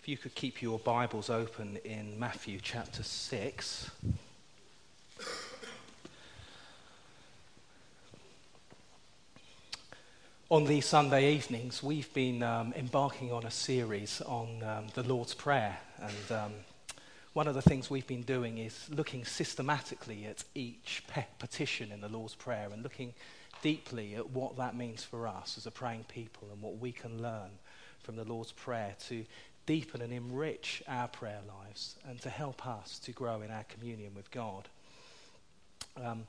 If you could keep your Bibles open in Matthew chapter 6. On these Sunday evenings, we've been um, embarking on a series on um, the Lord's Prayer. And um, one of the things we've been doing is looking systematically at each pe- petition in the Lord's Prayer and looking deeply at what that means for us as a praying people and what we can learn from the Lord's Prayer to deepen and enrich our prayer lives and to help us to grow in our communion with God. Um,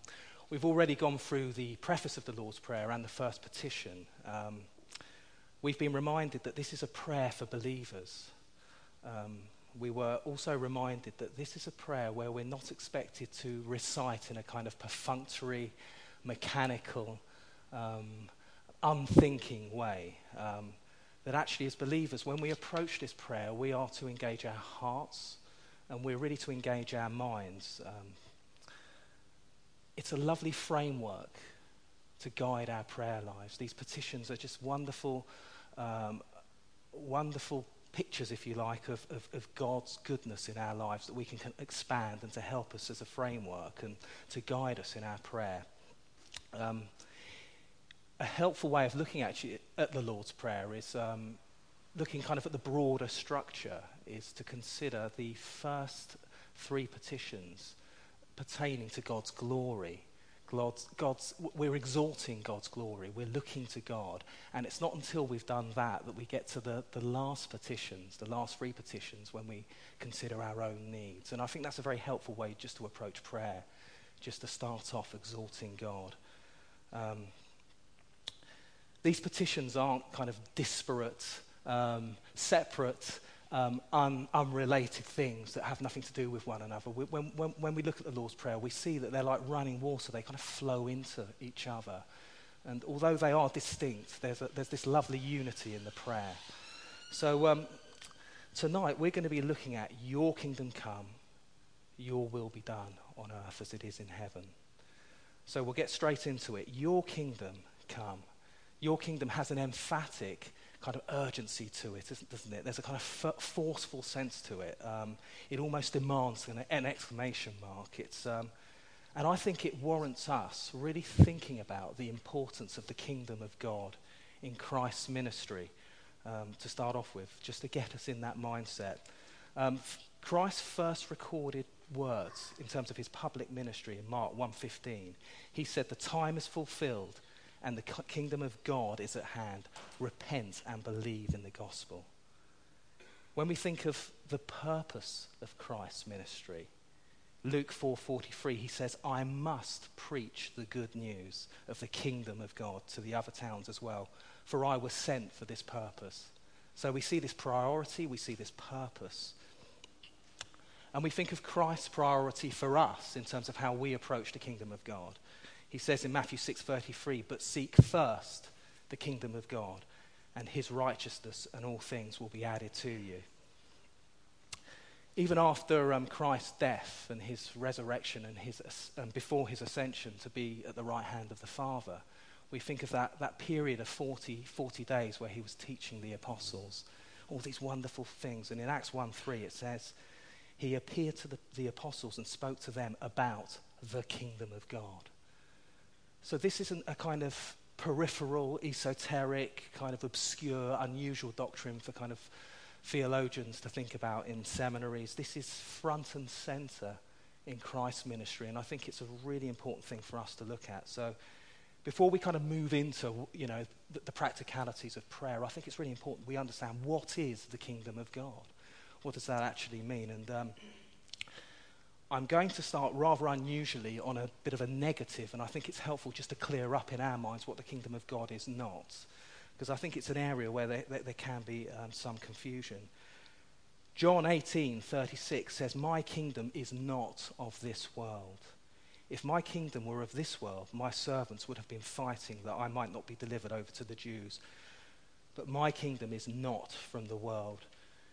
we've already gone through the preface of the Lord's Prayer and the first petition. Um, we've been reminded that this is a prayer for believers. Um, we were also reminded that this is a prayer where we're not expected to recite in a kind of perfunctory, mechanical, um, unthinking way. Um, that actually, as believers, when we approach this prayer, we are to engage our hearts and we're really to engage our minds. Um, it's a lovely framework to guide our prayer lives. These petitions are just wonderful, um, wonderful pictures, if you like, of, of, of, God's goodness in our lives that we can expand and to help us as a framework and to guide us in our prayer. Um, a helpful way of looking at the Lord's Prayer is um, looking kind of at the broader structure, is to consider the first three petitions pertaining to God's glory. God's, God's, we're exalting God's glory. We're looking to God. And it's not until we've done that that we get to the, the last petitions, the last three petitions, when we consider our own needs. And I think that's a very helpful way just to approach prayer, just to start off exalting God. Um, these petitions aren't kind of disparate, um, separate, um, un- unrelated things that have nothing to do with one another. We, when, when, when we look at the Lord's Prayer, we see that they're like running water, they kind of flow into each other. And although they are distinct, there's, a, there's this lovely unity in the prayer. So um, tonight we're going to be looking at Your kingdom come, Your will be done on earth as it is in heaven. So we'll get straight into it. Your kingdom come. Your kingdom has an emphatic kind of urgency to it, doesn't it? There's a kind of f- forceful sense to it. Um, it almost demands an, an exclamation mark. It's, um, and I think it warrants us really thinking about the importance of the kingdom of God in Christ's ministry um, to start off with, just to get us in that mindset. Um, Christ's first recorded words in terms of his public ministry in Mark 1:15, he said, "The time is fulfilled and the kingdom of God is at hand. Repent and believe in the gospel. When we think of the purpose of Christ's ministry, Luke 4:43 he says, "I must preach the good news of the kingdom of God to the other towns as well, for I was sent for this purpose." So we see this priority, we see this purpose. And we think of Christ's priority for us in terms of how we approach the kingdom of God. He says in Matthew 6:33, "But seek first the kingdom of God and his righteousness, and all things will be added to you." Even after um, Christ's death and his resurrection and, his, um, before his ascension to be at the right hand of the Father, we think of that, that period of 40, 40 days where he was teaching the apostles all these wonderful things. And in Acts 1 3, it says, He appeared to the, the apostles and spoke to them about the kingdom of God. So this isn't a kind of peripheral, esoteric, kind of obscure, unusual doctrine for kind of theologians to think about in seminaries. This is front and center in Christ's ministry, and I think it's a really important thing for us to look at. So before we kind of move into, you know, the, the practicalities of prayer, I think it's really important we understand what is the kingdom of God. What does that actually mean? And um, I'm going to start rather unusually on a bit of a negative, and I think it's helpful just to clear up in our minds what the kingdom of God is not, because I think it's an area where there, there, can be um, some confusion. John 18:36 says, "My kingdom is not of this world. If my kingdom were of this world, my servants would have been fighting that I might not be delivered over to the Jews. But my kingdom is not from the world."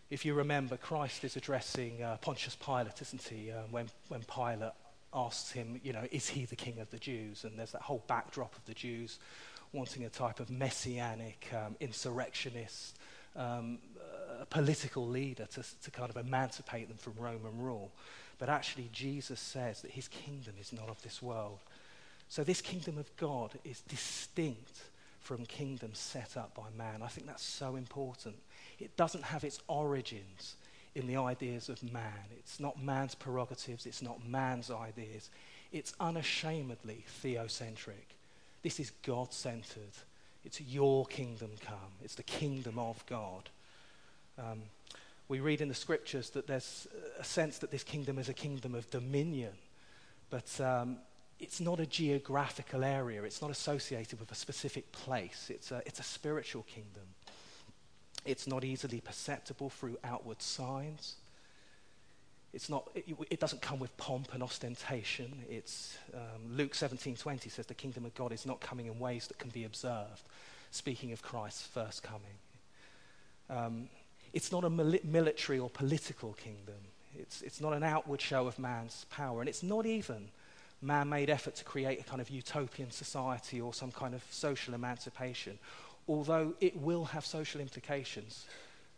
If you remember, Christ is addressing uh, Pontius Pilate, isn't he? Uh, when, when Pilate asks him, you know, is he the king of the Jews? And there's that whole backdrop of the Jews wanting a type of messianic, um, insurrectionist, um, uh, political leader to, to kind of emancipate them from Roman rule. But actually, Jesus says that his kingdom is not of this world. So, this kingdom of God is distinct from kingdoms set up by man. I think that's so important. It doesn't have its origins in the ideas of man. It's not man's prerogatives, it's not man's ideas. It's unashamedly theocentric. This is God centered. It's your kingdom come, it's the kingdom of God. Um, we read in the scriptures that there's a sense that this kingdom is a kingdom of dominion, but um, it's not a geographical area. It's not associated with a specific place. It's a, it's a spiritual kingdom. It's not easily perceptible through outward signs. It's not, it, it doesn't come with pomp and ostentation. It's, um, Luke 17.20 says the kingdom of God is not coming in ways that can be observed, speaking of Christ's first coming. Um, it's not a mili- military or political kingdom. It's, it's not an outward show of man's power. And it's not even man made effort to create a kind of utopian society or some kind of social emancipation, although it will have social implications.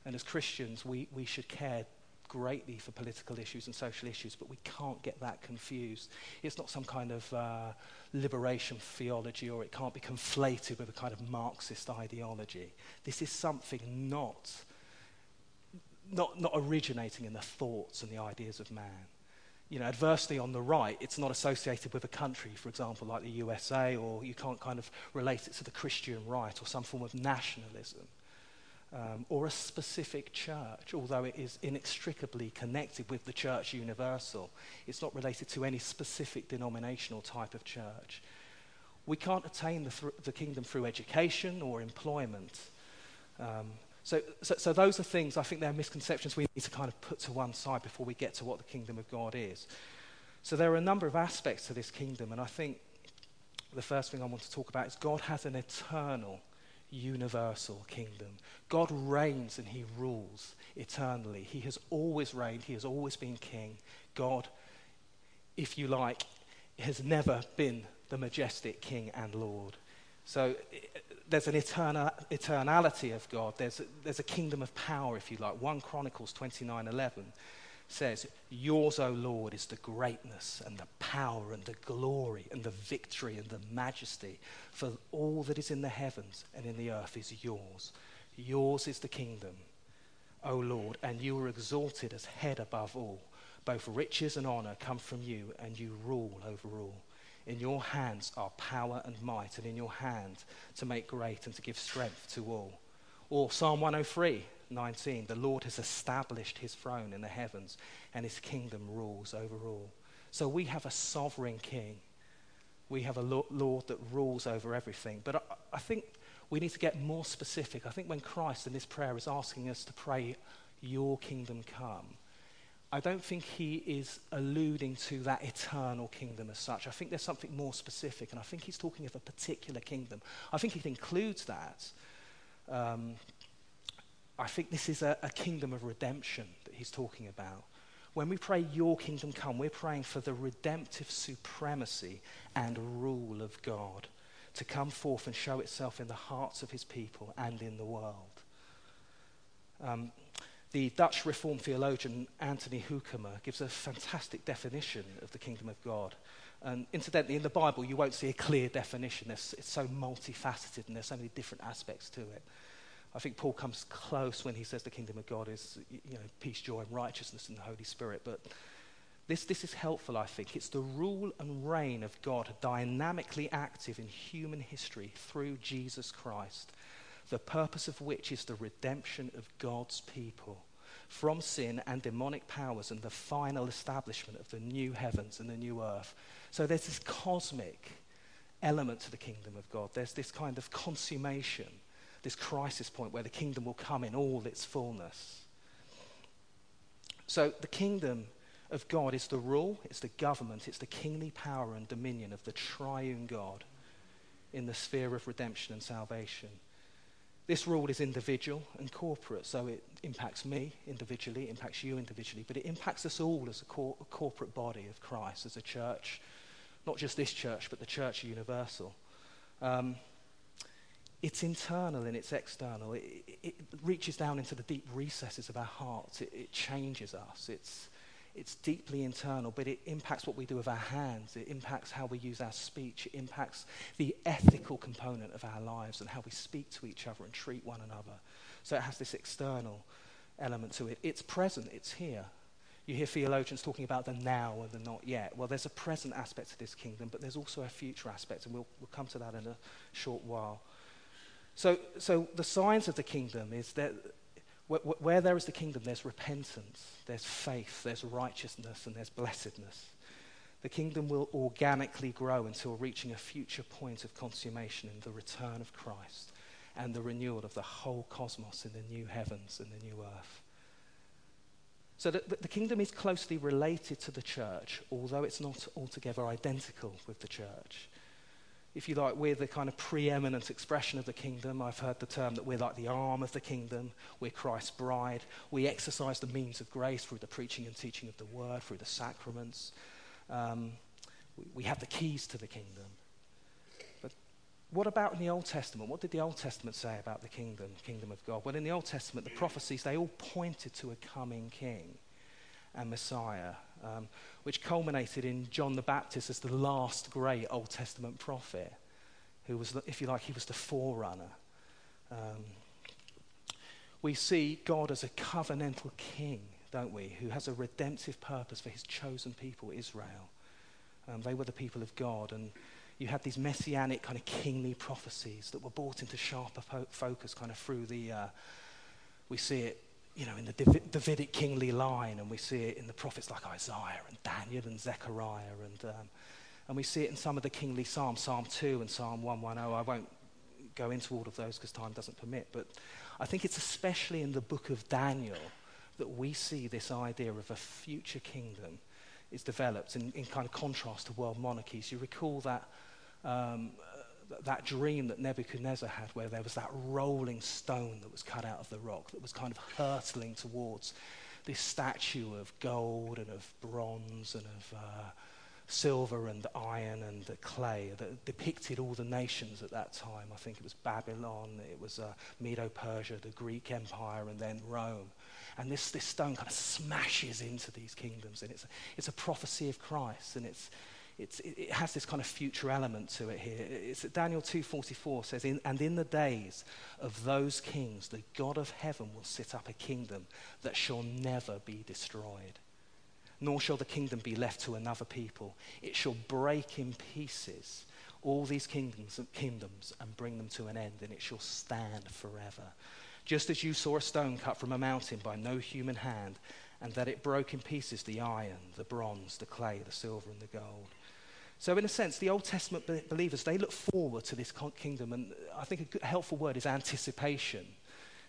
And as Christians, we, we should care greatly for political issues and social issues, but we can't get that confused. It's not some kind of uh, liberation theology, or it can't be conflated with a kind of Marxist ideology. This is something not, not, not originating in the thoughts and the ideas of man. You know, adversely on the right, it's not associated with a country, for example, like the USA, or you can't kind of relate it to the Christian right or some form of nationalism um, or a specific church, although it is inextricably connected with the church universal. It's not related to any specific denominational type of church. We can't attain the, th- the kingdom through education or employment. Um, so, so, so, those are things, I think they're misconceptions we need to kind of put to one side before we get to what the kingdom of God is. So there are a number of aspects to this kingdom, and I think the first thing I want to talk about is God has an eternal universal kingdom. God reigns and he rules eternally. He has always reigned, he has always been king. God, if you like, has never been the majestic king and Lord. So there's an eternal, eternality of God. There's a, there's a kingdom of power, if you like. 1 Chronicles 29 11 says, Yours, O Lord, is the greatness and the power and the glory and the victory and the majesty. For all that is in the heavens and in the earth is yours. Yours is the kingdom, O Lord, and you are exalted as head above all. Both riches and honor come from you, and you rule over all. In your hands are power and might, and in your hand to make great and to give strength to all. Or Psalm 103 19, the Lord has established his throne in the heavens, and his kingdom rules over all. So we have a sovereign king. We have a Lord that rules over everything. But I, think we need to get more specific. I think when Christ in this prayer is asking us to pray, Your kingdom come, I don't think he is alluding to that eternal kingdom as such. I think there's something more specific, and I think he's talking of a particular kingdom. I think it includes that. Um, I think this is a, a kingdom of redemption that he's talking about. When we pray, Your kingdom come, we're praying for the redemptive supremacy and rule of God to come forth and show itself in the hearts of his people and in the world. Um, the Dutch Reformed theologian Anthony Hoekema gives a fantastic definition of the kingdom of God. And incidentally, in the Bible, you won't see a clear definition. It's, it's so multifaceted and there's so many different aspects to it. I think Paul comes close when he says the kingdom of God is you know, peace, joy, and righteousness in the Holy Spirit. But this, this is helpful, I think. It's the rule and reign of God dynamically active in human history through Jesus Christ, the purpose of which is the redemption of God's people from sin and demonic powers and the final establishment of the new heavens and the new earth. So there's this cosmic element to the kingdom of God. There's this kind of consummation this crisis point where the kingdom will come in all its fullness. So, the kingdom of God is the rule, it's the government, it's the kingly power and dominion of the triune God in the sphere of redemption and salvation. This rule is individual and corporate, so it impacts me individually, impacts you individually, but it impacts us all as a, cor- a corporate body of Christ, as a church, not just this church, but the church universal. Um, it's internal and it's external. It, it, reaches down into the deep recesses of our hearts. It, it changes us. It's, it's deeply internal, but it impacts what we do with our hands. It impacts how we use our speech. It impacts the ethical component of our lives and how we speak to each other and treat one another. So it has this external element to it. It's present, it's here. You hear theologians talking about the now and the not yet. Well, there's a present aspect to this kingdom, but there's also a future aspect, and we'll, we'll come to that in a short while. So, so the signs of the kingdom is that where, where there is the kingdom, there's repentance, there's faith, there's righteousness, and there's blessedness. The kingdom will organically grow until reaching a future point of consummation in the return of Christ and the renewal of the whole cosmos in the new heavens and the new earth. So the, the, kingdom is closely related to the church, although it's not altogether identical with the church if you like, we're the kind of preeminent expression of the kingdom. I've heard the term that we're like the arm of the kingdom. We're Christ's bride. We exercise the means of grace through the preaching and teaching of the word, through the sacraments. Um, we, have the keys to the kingdom. But what about in the Old Testament? What did the Old Testament say about the kingdom, kingdom of God? Well, in the Old Testament, the prophecies, they all pointed to a coming king and Messiah um, which culminated in John the Baptist as the last great Old Testament prophet, who was, if you like, he was the forerunner. Um, we see God as a covenantal king, don't we, who has a redemptive purpose for his chosen people, Israel. Um, they were the people of God, and you had these messianic kind of kingly prophecies that were brought into sharper po- focus kind of through the. Uh, we see it you know, in the Davidic kingly line, and we see it in the prophets like Isaiah and Daniel and Zechariah, and, um, and we see it in some of the kingly psalms, Psalm 2 and Psalm 110. I won't go into all of those because time doesn't permit, but I think it's especially in the book of Daniel that we see this idea of a future kingdom is developed in, in kind of contrast to world monarchies. You recall that um, that dream that Nebuchadnezzar had, where there was that rolling stone that was cut out of the rock that was kind of hurtling towards this statue of gold and of bronze and of uh, silver and iron and the clay that depicted all the nations at that time. I think it was Babylon, it was uh, Medo Persia, the Greek Empire, and then Rome. And this, this stone kind of smashes into these kingdoms, and it's, it's a prophecy of Christ, and it's, it, it, has this kind of future element to it here. It's Daniel 2:44 says, in, "And in the days of those kings, the God of heaven will set up a kingdom that shall never be destroyed, nor shall the kingdom be left to another people. It shall break in pieces all these kingdoms, kingdoms and bring them to an end, and it shall stand forever." Just as you saw a stone cut from a mountain by no human hand, and that it broke in pieces the iron, the bronze, the clay, the silver, and the gold. So, in a sense, the Old Testament believers, they look forward to this kingdom, and I think a good, helpful word is anticipation.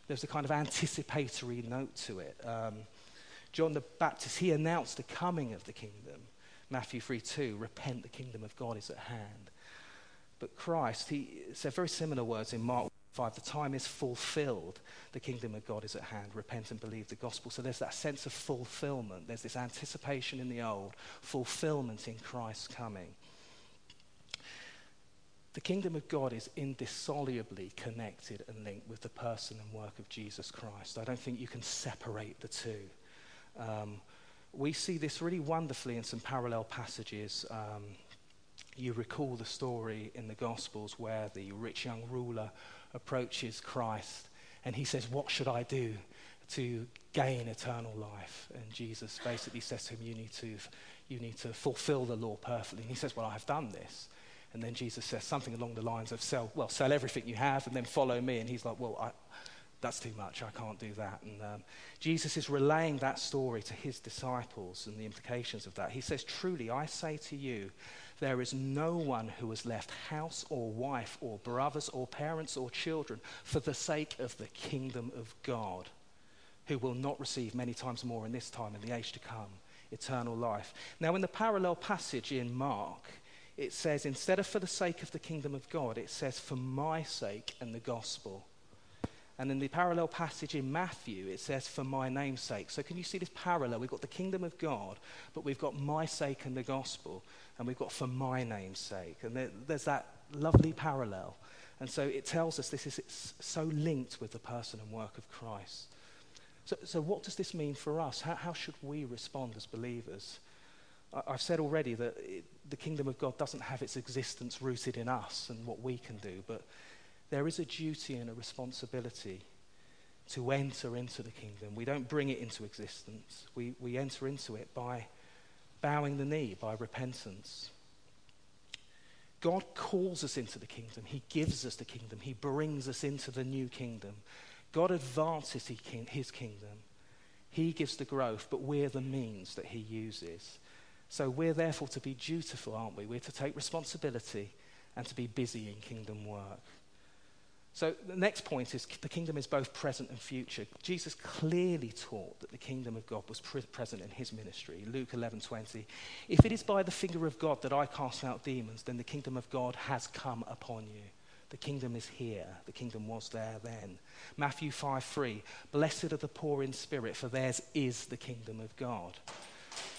There's a kind of anticipatory note to it. Um, John the Baptist, he announced the coming of the kingdom. Matthew 3 2, repent, the kingdom of God is at hand. But Christ, he said very similar words in Mark 5. The time is fulfilled. The kingdom of God is at hand. Repent and believe the gospel. So there's that sense of fulfillment. There's this anticipation in the old, fulfillment in Christ's coming. The kingdom of God is indissolubly connected and linked with the person and work of Jesus Christ. I don't think you can separate the two. Um, we see this really wonderfully in some parallel passages. Um, you recall the story in the Gospels where the rich young ruler approaches Christ and he says, What should I do to gain eternal life? And Jesus basically says to him, You need to, you need to fulfill the law perfectly. And he says, Well, I have done this. And then Jesus says something along the lines of, sell, well, sell everything you have and then follow me. And he's like, well, I, that's too much. I can't do that. And um, Jesus is relaying that story to his disciples and the implications of that. He says, Truly, I say to you, there is no one who has left house or wife or brothers or parents or children for the sake of the kingdom of God who will not receive many times more in this time and the age to come eternal life. Now, in the parallel passage in Mark, it says, instead of for the sake of the kingdom of God, it says, for my sake and the gospel. And in the parallel passage in Matthew, it says, for my name's sake. So can you see this parallel? We've got the kingdom of God, but we've got my sake and the gospel, and we've got for my name's sake. And there, there's that lovely parallel. And so it tells us this is it's so linked with the person and work of Christ. So, so what does this mean for us? How, how should we respond as believers? I've said already that it, the kingdom of God doesn't have its existence rooted in us and what we can do, but there is a duty and a responsibility to enter into the kingdom. We don't bring it into existence, we, we enter into it by bowing the knee, by repentance. God calls us into the kingdom. He gives us the kingdom. He brings us into the new kingdom. God advances his kingdom. He gives the growth, but we're the means that he uses. So we're therefore to be dutiful, aren't we? We're to take responsibility and to be busy in kingdom work. So the next point is the kingdom is both present and future. Jesus clearly taught that the kingdom of God was pre- present in his ministry. Luke 11:20. If it is by the finger of God that I cast out demons, then the kingdom of God has come upon you. The kingdom is here. The kingdom was there then. Matthew 5:3. Blessed are the poor in spirit, for theirs is the kingdom of God.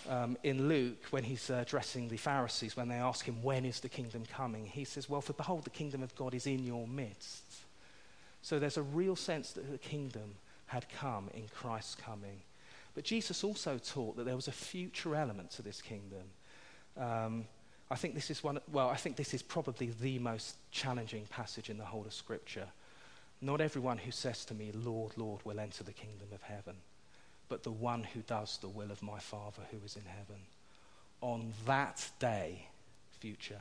Um, in Luke, when he's uh, addressing the Pharisees, when they ask him, When is the kingdom coming? He says, Well, for behold, the kingdom of God is in your midst. So there's a real sense that the kingdom had come in Christ's coming. But Jesus also taught that there was a future element to this kingdom. Um, I think this is one, well, I think this is probably the most challenging passage in the whole of Scripture. Not everyone who says to me, Lord, Lord, will enter the kingdom of heaven, but the one who does the will of my Father who is in heaven. On that day, future,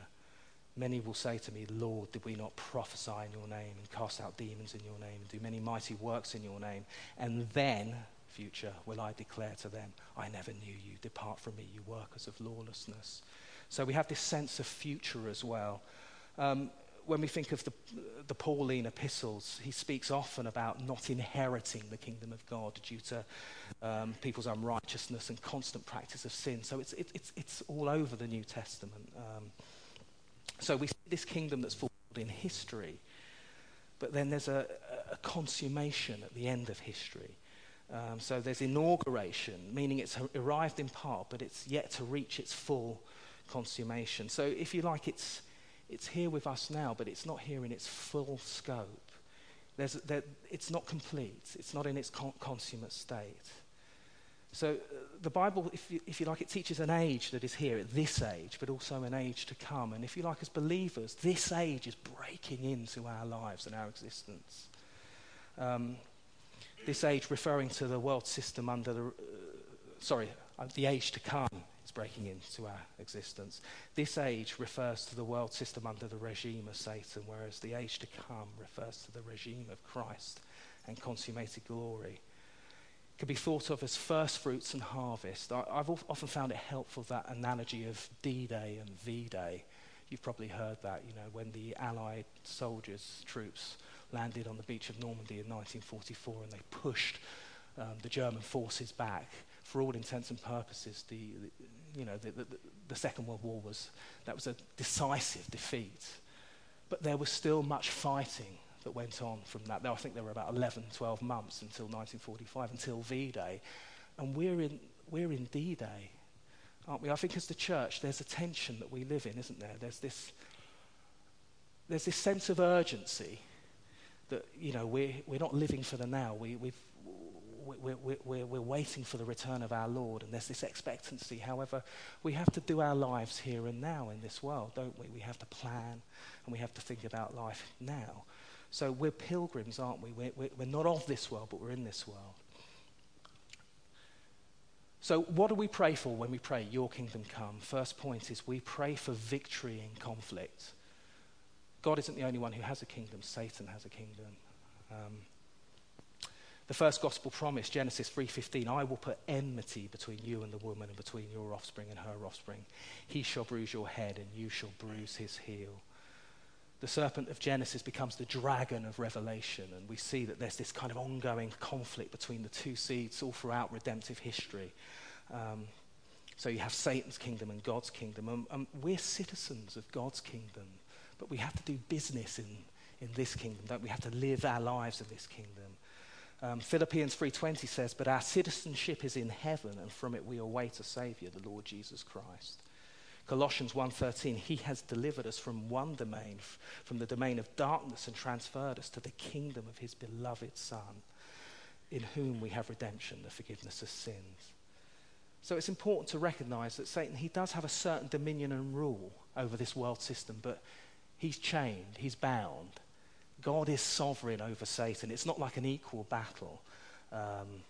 Many will say to me, Lord, did we not prophesy in your name and cast out demons in your name and do many mighty works in your name? And then, future, will I declare to them, I never knew you. Depart from me, you workers of lawlessness. So we have this sense of future as well. Um, when we think of the, the Pauline epistles, he speaks often about not inheriting the kingdom of God due to um, people's unrighteousness and constant practice of sin. So it's, it, it's, it's all over the New Testament. Um, so we see this kingdom that's fulfilled in history, but then there's a, a consummation at the end of history. Um, so there's inauguration, meaning it's arrived in part, but it's yet to reach its full consummation. So if you like, it's, it's here with us now, but it's not here in its full scope. There, it's not complete. It's not in its con- consummate state. So uh, the Bible, if you, if you like, it teaches an age that is here at this age, but also an age to come. And if you like, as believers, this age is breaking into our lives and our existence. Um, this age referring to the world system under the, uh, sorry, uh, the age to come is breaking into our existence. This age refers to the world system under the regime of Satan, whereas the age to come refers to the regime of Christ and consummated glory could be thought of as first fruits and harvest. I, have often found it helpful that analogy of D-Day and V-Day. You've probably heard that, you know, when the Allied soldiers, troops, landed on the beach of Normandy in 1944 and they pushed um, the German forces back. For all intents and purposes, the you know, the, the, the Second World War was, that was a decisive defeat. But there was still much fighting that went on from that. I think there were about 11, 12 months until 1945, until V-Day. And we're in, we're in D-Day, aren't we? I think as the church, there's a tension that we live in, isn't there? There's this, there's this sense of urgency that, you know, we're, we're not living for the now. We, we've, we're, we're, we're, waiting for the return of our Lord, and there's this expectancy. However, we have to do our lives here and now in this world, don't we? We have to plan and we have to think about life now. So we're pilgrims, aren't we? We're, we're, not of this world, but we're in this world. So, what do we pray for when we pray, Your kingdom come? First point is we pray for victory in conflict. God isn't the only one who has a kingdom, Satan has a kingdom. Um, the first gospel promise, Genesis 3:15, I will put enmity between you and the woman and between your offspring and her offspring. He shall bruise your head and you shall bruise his heel the serpent of Genesis becomes the dragon of Revelation, and we see that there's this kind of ongoing conflict between the two seeds all throughout redemptive history. Um, so you have Satan's kingdom and God's kingdom. And, and we're citizens of God's kingdom, but we have to do business in, in this kingdom, don't we? have to live our lives in this kingdom. Um, Philippians 3.20 says, But our citizenship is in heaven, and from it we await a Saviour, the Lord Jesus Christ. Colossians 1:13 he has delivered us from one domain from the domain of darkness and transferred us to the kingdom of his beloved son in whom we have redemption the forgiveness of sins. So it's important to recognize that Satan he does have a certain dominion and rule over this world system but he's chained, he's bound. God is sovereign over Satan. It's not like an equal battle. Um,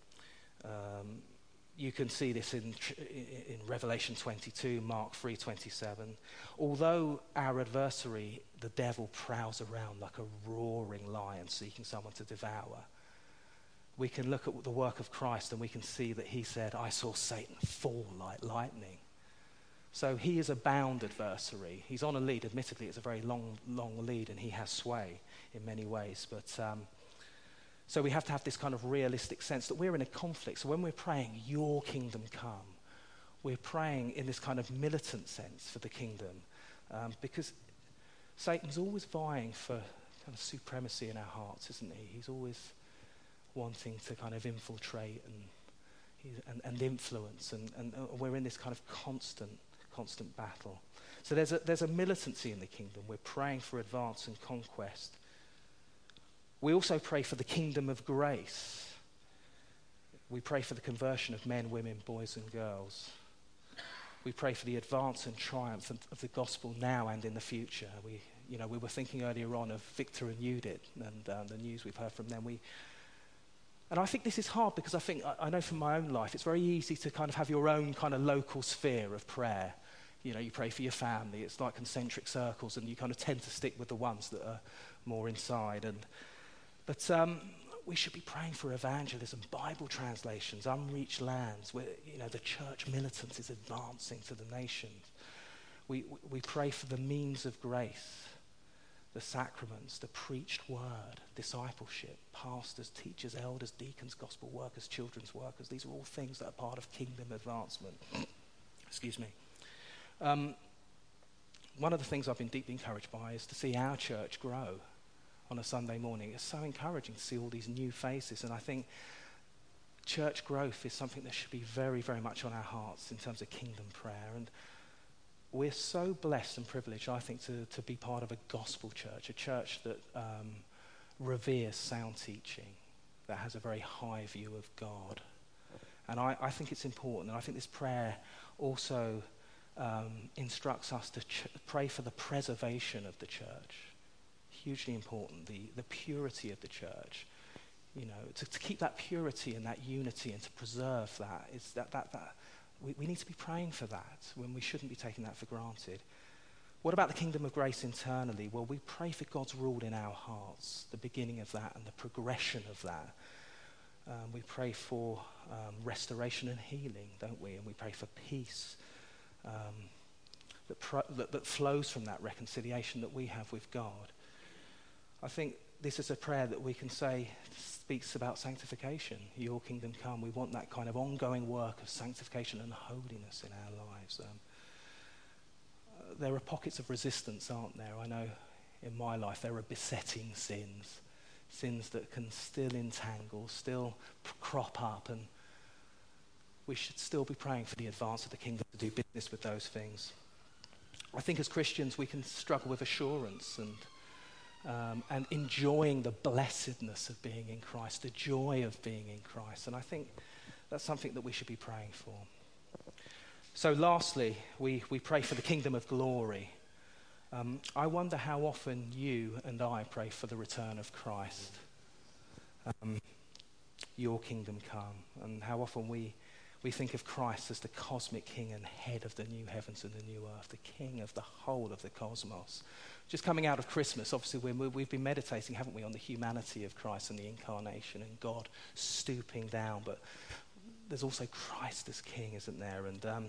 um, you can see this in, in Revelation 22, Mark 3:27. Although our adversary, the devil, prowls around like a roaring lion seeking someone to devour, we can look at the work of Christ and we can see that he said, I saw Satan fall like lightning. So he is a bound adversary. He's on a lead. Admittedly, it's a very long, long lead and he has sway in many ways. But um, so we have to have this kind of realistic sense that we're in a conflict. So when we're praying, Your kingdom come, we're praying in this kind of militant sense for the kingdom um, because Satan's always vying for kind of supremacy in our hearts, isn't he? He's always wanting to kind of infiltrate and, and, and influence, and, and we're in this kind of constant, constant battle. So there's a, there's a militancy in the kingdom. We're praying for advance and conquest. We also pray for the kingdom of grace. We pray for the conversion of men, women, boys, and girls. We pray for the advance and triumph of the gospel now and in the future. We, you know, we were thinking earlier on of Victor and Judith and uh, the news we've heard from them. We, and I think this is hard because I think, I, I know from my own life, it's very easy to kind of have your own kind of local sphere of prayer. You know, you pray for your family. It's like concentric circles, and you kind of tend to stick with the ones that are more inside. And but um, we should be praying for evangelism, Bible translations, unreached lands, where you know, the church militant is advancing to the nations. We, we pray for the means of grace, the sacraments, the preached word, discipleship, pastors, teachers, elders, deacons, gospel workers, children's workers. These are all things that are part of kingdom advancement. Excuse me. Um, one of the things I've been deeply encouraged by is to see our church grow on a Sunday morning. It's so encouraging to see all these new faces. And I think church growth is something that should be very, very much on our hearts in terms of kingdom prayer. And we're so blessed and privileged, I think, to, to be part of a gospel church, a church that um, reveres sound teaching, that has a very high view of God. And I, I think it's important. And I think this prayer also um, instructs us to ch- pray for the preservation of the church hugely important, the, the purity of the church. You know, to, to keep that purity and that unity and to preserve that, is that, that, that we, we need to be praying for that when we shouldn't be taking that for granted. What about the kingdom of grace internally? Well, we pray for God's rule in our hearts, the beginning of that and the progression of that. Um, we pray for um, restoration and healing, don't we? And we pray for peace um, that, pro- that, that flows from that reconciliation that we have with God. I think this is a prayer that we can say speaks about sanctification. Your kingdom come. We want that kind of ongoing work of sanctification and holiness in our lives. Um, uh, there are pockets of resistance, aren't there? I know in my life there are besetting sins, sins that can still entangle, still crop up, and we should still be praying for the advance of the kingdom to do business with those things. I think as Christians we can struggle with assurance and um, and enjoying the blessedness of being in Christ, the joy of being in Christ. And I think that's something that we should be praying for. So, lastly, we, we pray for the kingdom of glory. Um, I wonder how often you and I pray for the return of Christ. Um, your kingdom come, and how often we, we think of Christ as the cosmic king and head of the new heavens and the new earth, the king of the whole of the cosmos. Just coming out of Christmas, obviously, we've been meditating, haven't we, on the humanity of Christ and the incarnation and God stooping down. But there's also Christ as King, isn't there? And um,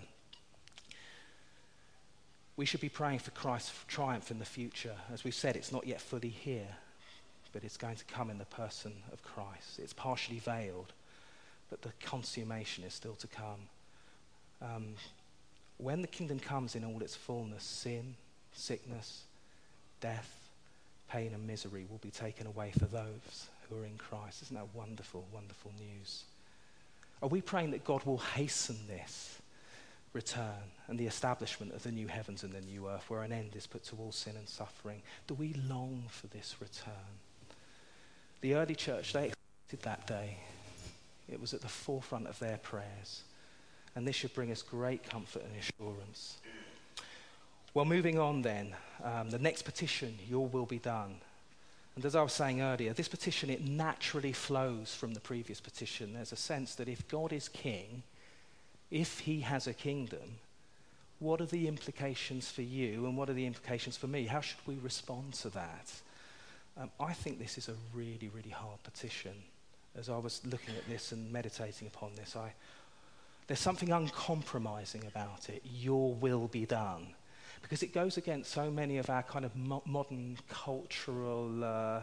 we should be praying for Christ's triumph in the future. As we've said, it's not yet fully here, but it's going to come in the person of Christ. It's partially veiled, but the consummation is still to come. Um, when the kingdom comes in all its fullness, sin, sickness, death, pain, and misery will be taken away for those who are in Christ. Isn't that wonderful, wonderful news? Are we praying that God will hasten this? return and the establishment of the new heavens and the new earth, where an end is put to all sin and suffering. Do we long for this return? The early church, they expected that day. It was at the forefront of their prayers. And this should bring us great comfort and assurance. Well, moving on then, um, the next petition, Your will be done. And as I was saying earlier, this petition, it naturally flows from the previous petition. There's a sense that if God is king, if he has a kingdom, what are the implications for you and what are the implications for me? How should we respond to that? Um, I think this is a really, really hard petition. As I was looking at this and meditating upon this, I, there's something uncompromising about it. Your will be done. Because it goes against so many of our kind of mo- modern cultural uh,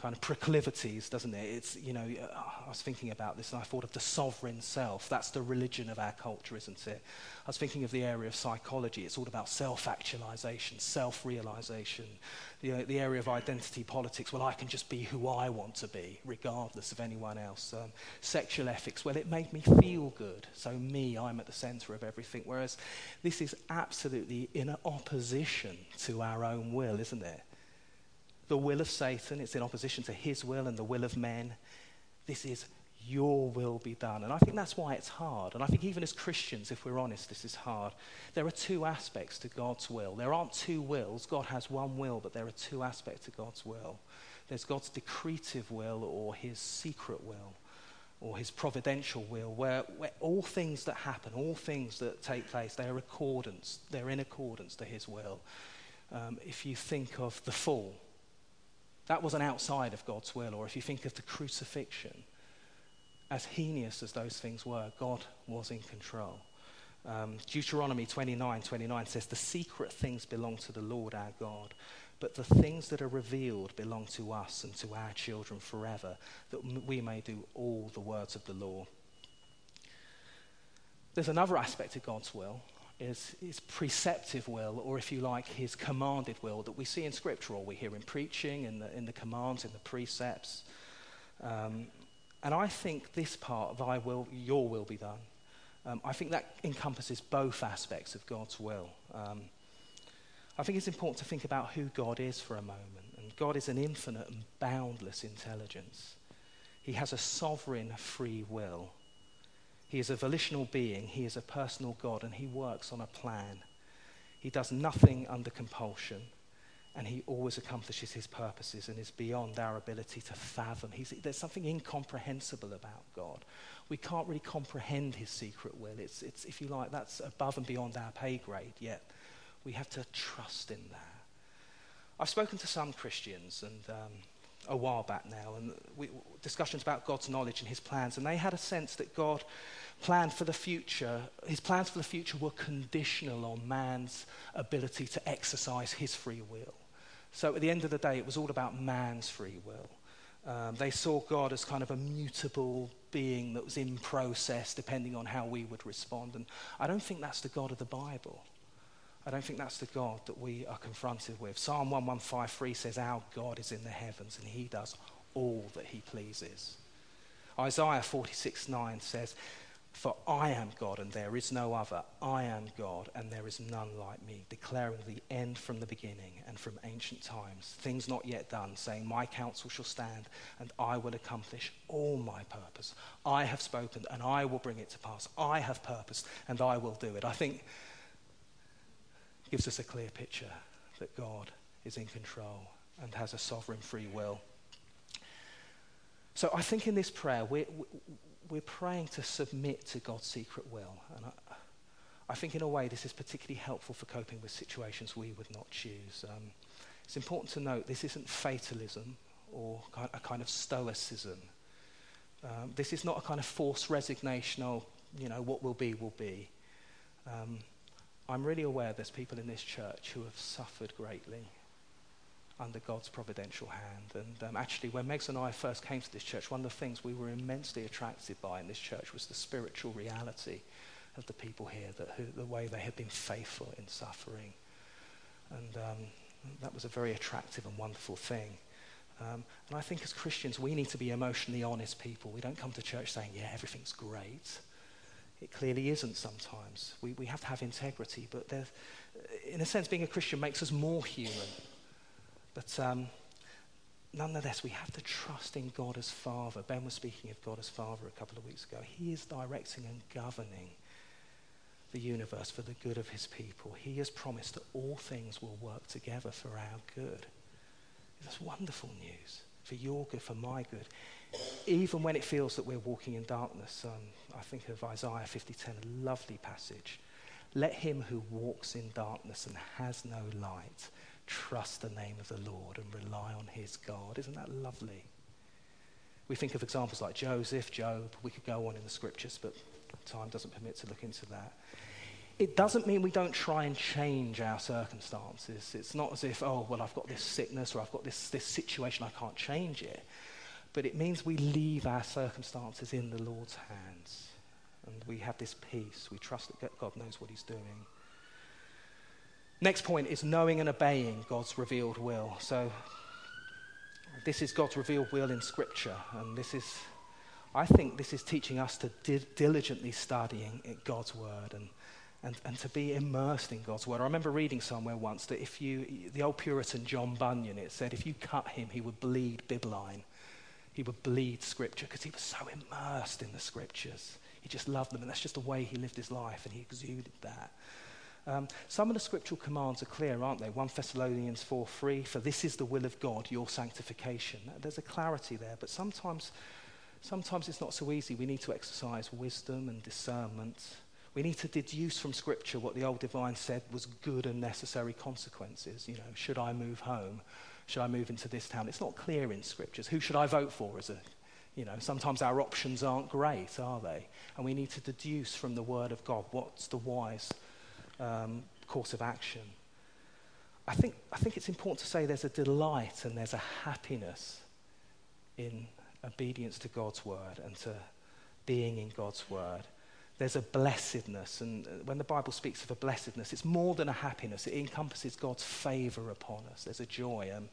kind of proclivities, doesn't it? It's, you know, uh, I was thinking about this and I thought of the sovereign self. That's the religion of our culture, isn't it? I was thinking of the area of psychology. It's all about self actualization, self realization. The, uh, the area of identity politics, well, I can just be who I want to be, regardless of anyone else. Um, sexual ethics, well, it made me feel good. So, me, I'm at the center of everything. Whereas this is absolutely in opposition to our own will, isn't it? The will of Satan, it's in opposition to his will and the will of men. This is your will be done. And I think that's why it's hard. And I think even as Christians, if we're honest, this is hard. There are two aspects to God's will. There aren't two wills. God has one will, but there are two aspects to God's will. There's God's decretive will or his secret will or his providential will, where, where all things that happen, all things that take place, they're accordance, they're in accordance to his will. Um, if you think of the fall, that wasn't outside of God's will. Or if you think of the crucifixion, as heinous as those things were, God was in control. Um, Deuteronomy 29 29 says, The secret things belong to the Lord our God, but the things that are revealed belong to us and to our children forever, that we may do all the words of the law. There's another aspect of God's will, is his preceptive will, or if you like, his commanded will that we see in Scripture, or we hear in preaching, in the, in the commands, in the precepts. Um, and I think this part, thy will, your will be done, um, I think that encompasses both aspects of God's will. Um, I think it's important to think about who God is for a moment. And God is an infinite and boundless intelligence. He has a sovereign free will. He is a volitional being, he is a personal God, and he works on a plan. He does nothing under compulsion, and he always accomplishes his purposes and is beyond our ability to fathom. He's, there's something incomprehensible about God. We can't really comprehend his secret will. It's, it's, if you like, that's above and beyond our pay grade, yet we have to trust in that. I've spoken to some Christians, and um, a while back now, and we, discussions about God's knowledge and his plans, and they had a sense that God planned for the future, his plans for the future were conditional on man's ability to exercise his free will. So at the end of the day, it was all about man's free will. Um, they saw God as kind of a mutable being that was in process depending on how we would respond. And I don't think that's the God of the Bible. I don't think that's the God that we are confronted with. Psalm 1153 says, Our God is in the heavens and he does all that he pleases. Isaiah 46 9 says, For I am God and there is no other. I am God and there is none like me, declaring the end from the beginning and from ancient times, things not yet done, saying, My counsel shall stand and I will accomplish all my purpose. I have spoken and I will bring it to pass. I have purposed and I will do it. I think gives us a clear picture that God is in control and has a sovereign free will. So I think in this prayer, we're, we're praying to submit to God's secret will. And I, I think in a way this is particularly helpful for coping with situations we would not choose. Um, it's important to note this isn't fatalism or a kind of stoicism. Um, this is not a kind of forced resignation, oh, you know, what will be, will be. Um, I'm really aware there's people in this church who have suffered greatly under God's providential hand. And um, actually, when Megs and I first came to this church, one of the things we were immensely attracted by in this church was the spiritual reality of the people here, that, who, the way they had been faithful in suffering. And um, that was a very attractive and wonderful thing. Um, and I think as Christians, we need to be emotionally honest people. We don't come to church saying, yeah, everything's great. It clearly isn't sometimes. We, we have to have integrity, but in a sense, being a Christian makes us more human. But um, nonetheless, we have to trust in God as Father. Ben was speaking of God as Father a couple of weeks ago. He is directing and governing the universe for the good of his people. He has promised that all things will work together for our good. That's wonderful news for your good, for my good. Even when it feels that we're walking in darkness, um, I think of Isaiah 50:10, a lovely passage. Let him who walks in darkness and has no light trust the name of the Lord and rely on his God. Isn't that lovely? We think of examples like Joseph, Job. We could go on in the scriptures, but time doesn't permit to look into that. It doesn't mean we don't try and change our circumstances. It's not as if, oh, well, I've got this sickness or I've got this, this situation, I can't change it. But it means we leave our circumstances in the Lord's hands. And we have this peace. We trust that God knows what He's doing. Next point is knowing and obeying God's revealed will. So, this is God's revealed will in Scripture. And this is, I think, this is teaching us to di- diligently studying God's Word and and, and to be immersed in God's word. I remember reading somewhere once that if you, the old Puritan John Bunyan, it said if you cut him, he would bleed bibline. He would bleed scripture because he was so immersed in the scriptures. He just loved them, and that's just the way he lived his life, and he exuded that. Um, some of the scriptural commands are clear, aren't they? 1 Thessalonians 4 3, for this is the will of God, your sanctification. There's a clarity there, but sometimes, sometimes it's not so easy. We need to exercise wisdom and discernment we need to deduce from Scripture what the old divine said was good and necessary consequences. You know, should I move home? Should I move into this town? It's not clear in Scriptures. Who should I vote for as a, you know, sometimes our options aren't great, are they? And we need to deduce from the Word of God what's the wise um, course of action. I think, I think it's important to say there's a delight and there's a happiness in obedience to God's Word and to being in God's Word there's a blessedness. And uh, when the Bible speaks of a blessedness, it's more than a happiness, it encompasses God's favor upon us. There's a joy. Um,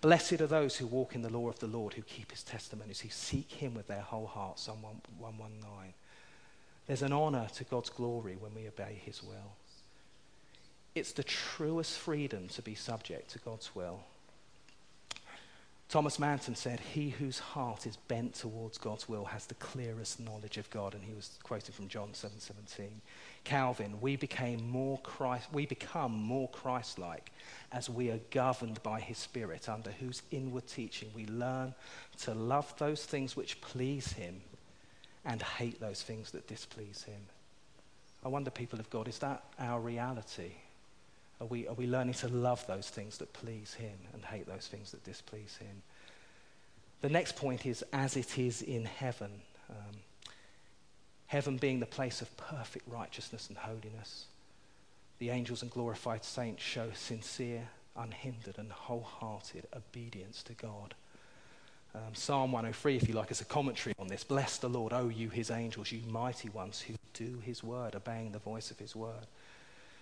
blessed are those who walk in the law of the Lord, who keep his testimonies, who seek him with their whole heart. Psalm 119. There's an honor to God's glory when we obey his will. It's the truest freedom to be subject to God's will. Thomas Manton said, He whose heart is bent towards God's will has the clearest knowledge of God. And he was quoting from John 7 17. Calvin, we, became more Christ, we become more Christ like as we are governed by his Spirit, under whose inward teaching we learn to love those things which please him and hate those things that displease him. I wonder, people of God, is that our reality? Are we, are we learning to love those things that please Him and hate those things that displease Him? The next point is as it is in heaven. Um, heaven being the place of perfect righteousness and holiness. The angels and glorified saints show sincere, unhindered, and wholehearted obedience to God. Um, Psalm 103, if you like, is a commentary on this. Bless the Lord, O you, his angels, you mighty ones who do his word, obeying the voice of his word.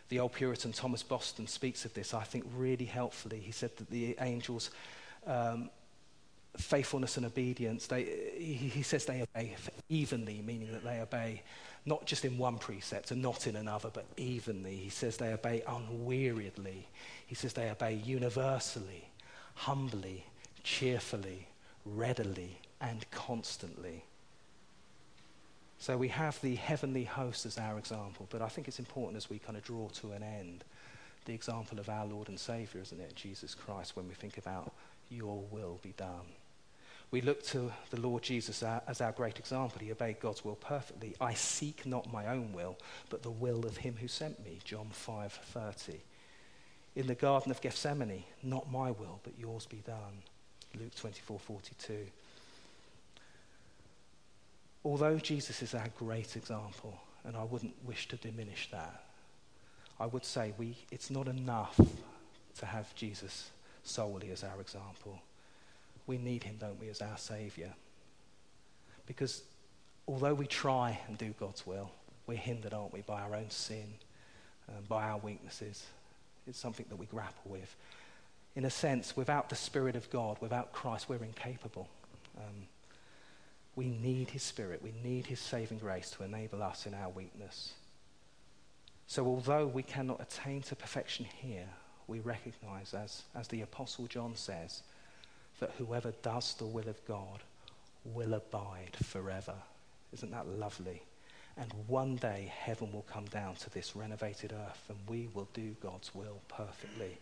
The old Puritan Thomas Boston speaks of this, I think, really helpfully. He said that the angels, um, faithfulness and obedience, they, he, says they obey evenly, meaning that they obey not just in one precept and not in another, but evenly. He says they obey unweariedly. He says they obey universally, humbly, cheerfully, readily, and constantly. So we have the heavenly host as our example, but I think it's important as we kind of draw to an end the example of our Lord and Savior, isn't it, Jesus Christ, when we think about your will be done. We look to the Lord Jesus as our great example. He obeyed God's will perfectly. I seek not my own will, but the will of him who sent me, John 5:30. In the garden of Gethsemane, not my will, but yours be done, Luke 24:42 although Jesus is our great example, and I wouldn't wish to diminish that, I would say we, it's not enough to have Jesus solely as our example. We need him, don't we, as our Saviour. Because although we try and do God's will, we're hindered, aren't we, by our own sin, um, by our weaknesses. It's something that we grapple with. In a sense, without the Spirit of God, without Christ, we're incapable. Um, We need his spirit. We need his saving grace to enable us in our weakness. So, although we cannot attain to perfection here, we recognize, as, as the Apostle John says, that whoever does the will of God will abide forever. Isn't that lovely? And one day heaven will come down to this renovated earth and we will do God's will perfectly.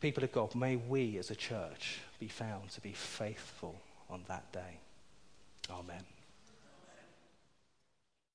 People of God, may we as a church be found to be faithful on that day. Amen.